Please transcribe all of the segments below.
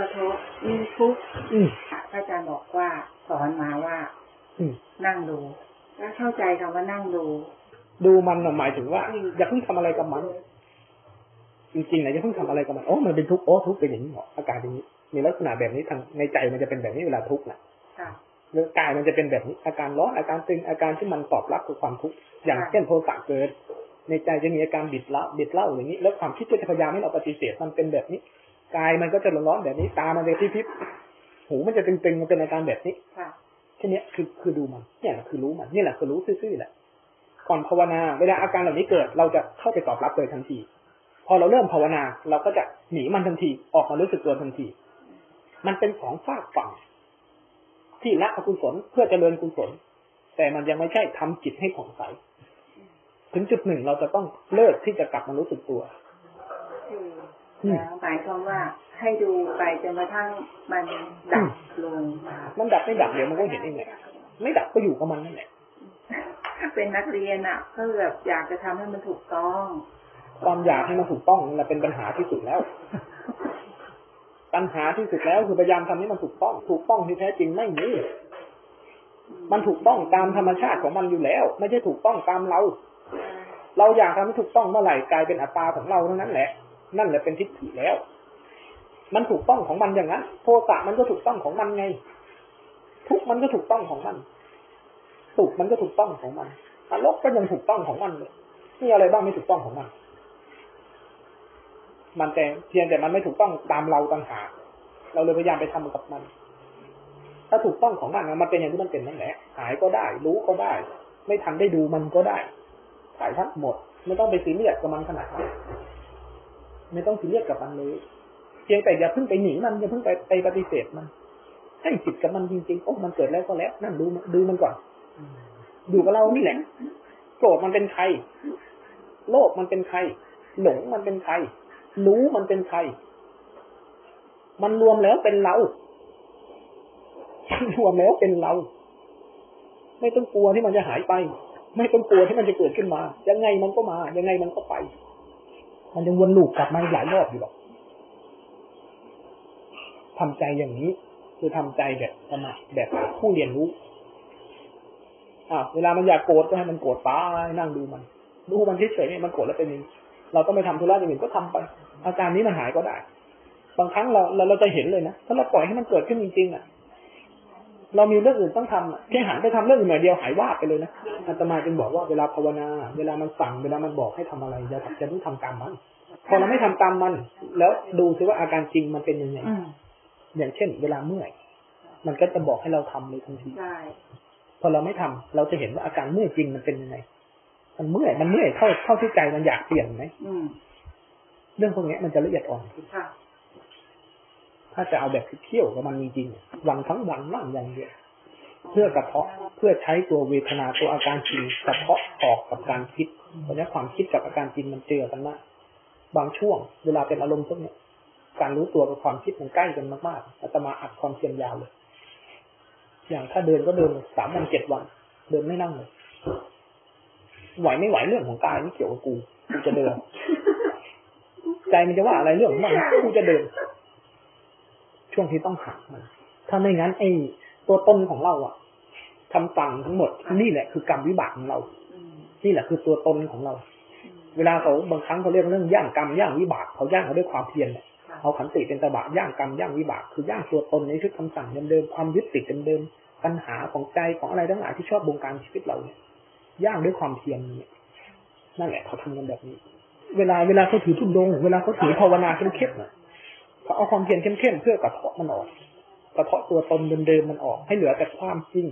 กระทบมีทุกข์อืมพระอาจารย์บอกว่าสอนมาว่าอืมนั่งดู แล้วเข้าใจคำว่านั่งดู ดูมันน่ะหมายถึงว่าอืมอย่าเพิ่งทำอะไรกับมัน จริงๆนะอย่าเพิ่งทำอะไรกับมันโอ้มันเป็นทุกข์โอ้ทุกข์เป็นอย่างนี้เหรออาการอย่างนี้มีลักษณะแบบนี้ทางในใจมันจะเป็นแบบนี้เวลาทุกข์นะค่ะหรือกายมันจะเป็นแบบนี้ อาการร้อนอาการตึงอาการที่มันตอบรับกับความทุกข์อย่างค่ะเช่นโทสะเกิด ในใจจะมีอาการบิดละบิดเล่าอย่างนี้ แล้วความคิดก็จะพยายามให้เราปฏิเสธมันเป็นแบบนี้ กายมันก็จะร้อนๆแบบนี้ ตามันจะที่พิบหูมันจะตึงๆมันเป็นอาการแบบนี้ค่ะแค่เนี้ยคือคือดูมันเนี่ยแหละคือรู้มันนี่แหละคือรู้ซื่อๆแหละก่อนภาวนา เวลาอาการเหล่านี้เกิด เราจะเข้าไปตอบรับเลยทันที พอเราเริ่มภาวนา เราก็จะหนีมันทันทีออกมารู้สึกตัวทันที มันเป็นของฝากฝั่ง ที่ละอกุศลเพื่อเจริญกุศล แต่มันยังไม่ใช่ทำจิตให้ผ่องใสถึงจุดหนึ่งเราจะต้องเลิกที่จะกลับมารู้สึกตัวคืออืมแล้ว หมายความว่าให้ดูไปจนกระทั่งมันดับลงมันดับไม่ดับเดี๋ยวมันก็เห็นเองแหละไม่ดับก็อยู่กับมันนั่นแหละเป็นนักเรียนอะก็แบบอยากจะทำให้มันถูกต้อง ความอยากให้มันถูกต้องนั่นแหละเป็นปัญหาที่สุดแล้ว ปัญหาที่สุดแล้วคือพยายามทำให้มันถูกต้อง ถูกต้องที่แท้จริงไม่มีมันถูกต้องตามธรรมชาติของมันอยู่แล้ว ไม่ใช่ถูกต้องตามเรา เราอยากทำให้ถูกต้องเมื่อไหร่กลายเป็นอัตตาของเราเท่านั้นแหละ นั่นแหละเป็นทิฏฐิแล้ว มันถูกต้องของมันอย่างนั้นโทสะมันก็ถูกต้องของมันไง ทุกมันก็ถูกต้องของมันสุขมันก็ถูกต้องของมันนรกก็ยังถูกต้องของมันเลยนี่อะไรบ้างไม่ถูกต้องของมัน มันแต่เพียงแต่มันไม่ถูกต้องตามเราต่างหากเราเลยพยายามไปทำกับมัน ถ้าถูกต้องของมันนะมันเป็นอย่างที่มันเป็นนั่นแหละ หายก็ได้ รู้ก็ได้ ไม่ทันได้ดูมันก็ได้ขายทั้งหมด ไม่ต้องไปซีเรียสกับมันขนาดนั้น ไม่ต้องซีเรียสกับมันเลยเพียงแต่อย่าเพิ่งไปหนีมันอย่าเพิ่งไปไปปฏิเสธมันให้จิตกับมันจริงๆโอ้มันเกิดแล้วก็แล้ว นั่นดูดูมันก่อนดูกับเรานี่แหละโกรธมันเป็นใคร โลภมันเป็นใคร หลงมันเป็นใคร รู้มันเป็นใคร มันรวมแล้วเป็นเรามันรวมแล้วเป็นเรา ไม่ต้องกลัวที่มันจะหายไป ไม่ต้องกลัวที่มันจะเกิดขึ้นมา ยังไงมันก็มา ยังไงมันก็ไป มันยังวนลูปกลับมาหลายรอบอยู่หรอกทำใจอย่างนี้ คือทำใจแบบสมาแบบผู้เรียนรู้อ่าเวลามันอยากโกรธก็ให้มันโกรธตายนั่งดูมันดูมันเฉยๆเนี่ยมันโกรธแล้วเป็นยังเราต้องไปทำธุระอย่างอื่นก็ทำไป อาการนี้มันหายก็ได้ บางครั้งเราเราเราจะเห็นเลยนะถ้าเราปล่อยให้มันเกิดขึ้นจริงๆอะ เรามีเรื่องอื่นต้องทำอะแค่หันไปทำเรื่องอื่นหน่อยเดียวหายวาบไปเลยนะอาตมาจึงบอกว่าเวลาภาวนา เวลามันสั่งเวลามันบอกให้ทำอะไรอย่าจะต้องทำตามมันพอเราไม่ทำตามมัน แล้วดูซิว่าอาการจริงมันเป็นยังไงอืมอย่างเช่น เวลาเมื่อยมันก็จะบอกให้เราทำเลยทันทีใช่พอเราไม่ทำเราจะเห็นว่าอาการเมื่อยจริงมันเป็นยังไง มันเมื่อยมันเมื่อยเท่าเท่าที่ใจมันอยากเปลี่ยนไหมอืมเรื่องพวกนี้มันจะละเอียดอ่อนขึ้นค่ะ ถ้าจะเอาแบบเที่ยวกับมันจริงๆวันทั้งวันนั่งอย่างเดียวเพื่อกระเทาะเพื่อใช้ตัวเวทนาตัวอาการจริงกระเทาะออกกับการคิดเพราะนั้นความคิดกับอาการจริงมันเจอกันมาก บางช่วง เวลาเป็นอารมณ์พวกเนี้ยการรู้ตัวกับความคิดมันใกล้กันมากๆอาตมาอัดความเพียรยาวเลย อย่างถ้าเดินก็เดินสามวันเจ็ดวัน เดินไม่นั่งเลยไหวไม่ไหวเรื่องของกายไม่เกี่ยวกับกูกูจะเดิน ใจมันจะว่าอะไรเรื่องของมันกูจะเดิน ช่วงที่ต้องหักมัน ถ้าไม่งั้นไอ้ตัวตนของเราอะคำสั่งทั้งหมด นี่แหละคือกรรมวิบากของเราอืมนี่แหละคือตัวตนของเรา เวลาเขาบางครั้งเขาเรียกเรื่องย่างกรรมย่างวิบากเขาย่างเขาด้วยความเพียรเนี่ยค่ะเอาขันติเป็นตบะย่างกรรมย่างวิบาก คือย่างตัวตนในชุดคำสั่งเดิมๆความยึดติดเดิมๆปัญหาของใจของอะไรทั้งหลายที่ชอบบงการชีวิตเราเนี่ยย่างด้วยความเพียรเนี่ยนั่นแหละเขาทำกันแบบนี้ เวลาเวลาเขาถือทุนดงค์เวลาเขาถือภาวนาเข้มๆน่ะ เขาเอาความเพียรเข้มๆเพื่อกระเทาะมันออกกระเทาะตัวตนเดิมๆมันออก ให้เหลือแต่ความจริง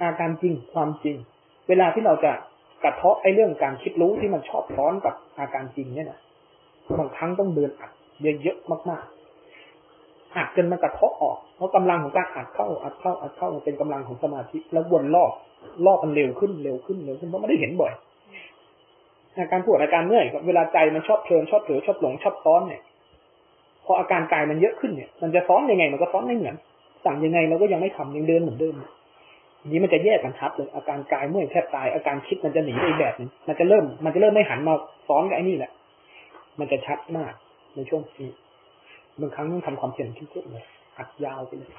อาการจริงความจริง เวลาที่เราจะกระเทาะไอ้เรื่องการคิดรู้ที่มันชอบซ้อนกับอาการจริงเนี่ยนะบางครั้งต้องเดินอัดเยอะๆมากๆอัดจนมันกระเทาะออกเพราะกำลังของการอัดเข้าอัดเข้าอัดเข้าเป็นกำลังของสมาธิแล้ววนรอบรอบมันเร็วขึ้นเร็วขึ้นเร็วขึ้นเพราะไม่ได้เห็นบ่อยอาการปวดอาการเมื่อยเวลาใจมันชอบเพลินชอบเผลอชอบหลงชอบซ้อนเนี่ย ออาการกายมันเยอะขึ้นเนี่ย มันจะซ้อนยังไงมันก็ซ้อนไม่เหมือน สั่งยังไงเราก็ยังไม่ทำยังเดินเหมือนเดิมนนี้มันจะแยกกันชัดเลยอาการกายเมื่อยแทบตายอาการคิดมันจะหนีไปอีแบบหนึงมันจะเริ่ม มันจะเริ่มไม่หันมาซ้อนกับไอ้นี่แหละ มันจะชัดมากในช่วงนี้บางครั้งต้องทำความเพียรเข้มข้นเลยอัดยาวไปเลย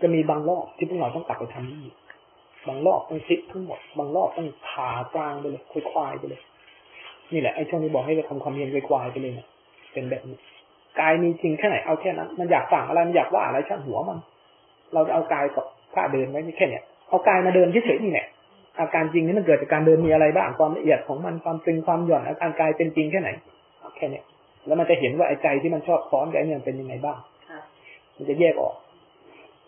จะมีบางรอบที่พวกเราต้องกลับไปทำนี่บางรอบต้องซิดทั้งหมด บางรอบต้องผ่ากลางไปเลยควายไปเลย นี่แหละไอ้ช่วงนี้บอกให้เราทำความเพียรควายไปเลยเนี่ยเป็นแบบนี้ กายมีจริงแค่ไหนเอาแค่นั้น มันอยากสั่งอะไรมันอยากว่าอะไรช่างหัวมัน เราจะเอากายกับท่าเดินไว้แค่เนี้ยเอากายมาเดินเฉยๆนี่แหละอาการจริงนี่มันเกิดจากการเดินมีอะไรบ้างความละเอียดของมันความตึงความหย่อนอาการกายเป็นจริงแค่ไหนเอาแค่เนี้ยแล้วมันจะเห็นว่าไอ้ใจที่มันชอบซ้อนกับไอ้เนี่ยมันเป็นยังไงบ้างค่ะมันจะแยกออก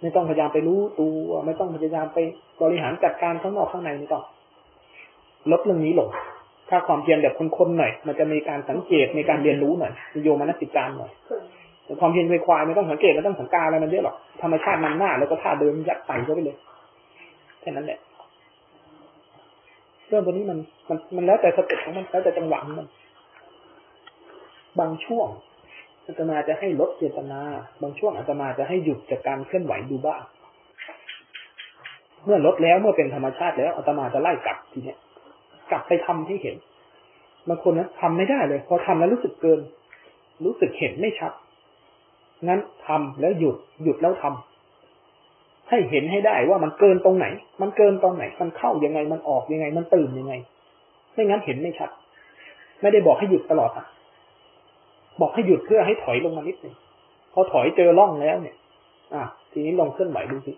ไม่ต้องพยายามไปรู้ตัวไม่ต้องพยายามไปบริหารจัดการข้างนอกข้างในไม่ต้องลดเรื่องนี้ลง ถ้าความเพียรแบบคนๆหน่อย มันจะมีการสังเกตมีการเรียนรู้หน่อยโยมนสิการหน่อยแต่ความเพียรควายไม่ต้องสังเกตไม่ต้องสังการอะไรมันเยอะหรอกธรรมชาติมันหน้าแล้วก็ท่าเดินยัดใส่เข้าไปเลยแค่นั้นแหละเรื่องตัวนี้มันมันมันแล้วแต่สเต็ปของมันแล้วแต่จังหวะมันบางช่วงอาตมาจะให้ลดเจตนา บางช่วงอาตมาจะให้หยุดจากการเคลื่อนไหวดูบ้าง เมื่อลดแล้วเมื่อเป็นธรรมชาติแล้วอาตมาจะไล่กลับทีเนี้ย กลับไปทำให้เห็นบางคนนะทำไม่ได้เลย พอทำแล้วรู้สึกเกิน รู้สึกเห็นไม่ชัด งั้นทำแล้วหยุดหยุดแล้วทำให้เห็นให้ได้ว่ามันเกินตรงไหน มันเกินตรงไหน มันเข้ายังไง มันออกยังไง มันตื่นยังไง ไม่งั้นเห็นไม่ชัด ไม่ได้บอกให้หยุดตลอดอะ บอกให้หยุดเพื่อให้ถอยลงมานิดหนึ่งพอถอยเจอร่องแล้วเนี่ย อะทีนี้ลองเคลื่อนไหวดูสิ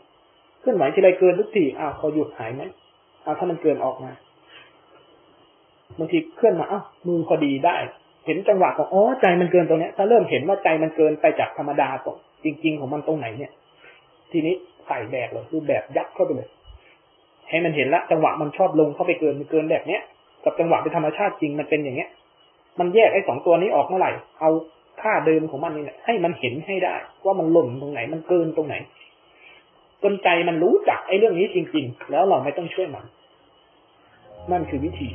เคลื่อนไหวทีไรเกินทุกทีอะพอหยุดหายไหมอะถ้ามันเกินออกมา บางทีเคลื่อนมาอ้าวมือพอดีได้ เห็นจังหวะของอ๋อใจมันเกินตรงเนี้ย ถ้าเริ่มเห็นว่าใจมันเกินไปจากธรรมดาตรงจริง ๆ ของมันตรงไหนเนี่ย ทีนี้ใส่แบบเลยคือแบบยัดเข้าไปเลย ให้มันเห็นละจังหวะมันชอบลงเข้าไปเกินมันเกินแบบเนี้ยกับจังหวะเป็นธรรมชาติจริงมันเป็นอย่างเงี้ย มันแยกไอ้สองตัวนี้ออกเมื่อไหร่ เอาค่าเดิมของมันนี่แหละให้มันเห็นให้ได้ ว่ามันหล่นตรงไหน มันเกินตรงไหนจนใจมันรู้จักไอ้เรื่องนี้จริง ๆ แล้วเราไม่ต้องช่วยมันนั่นคือวิธี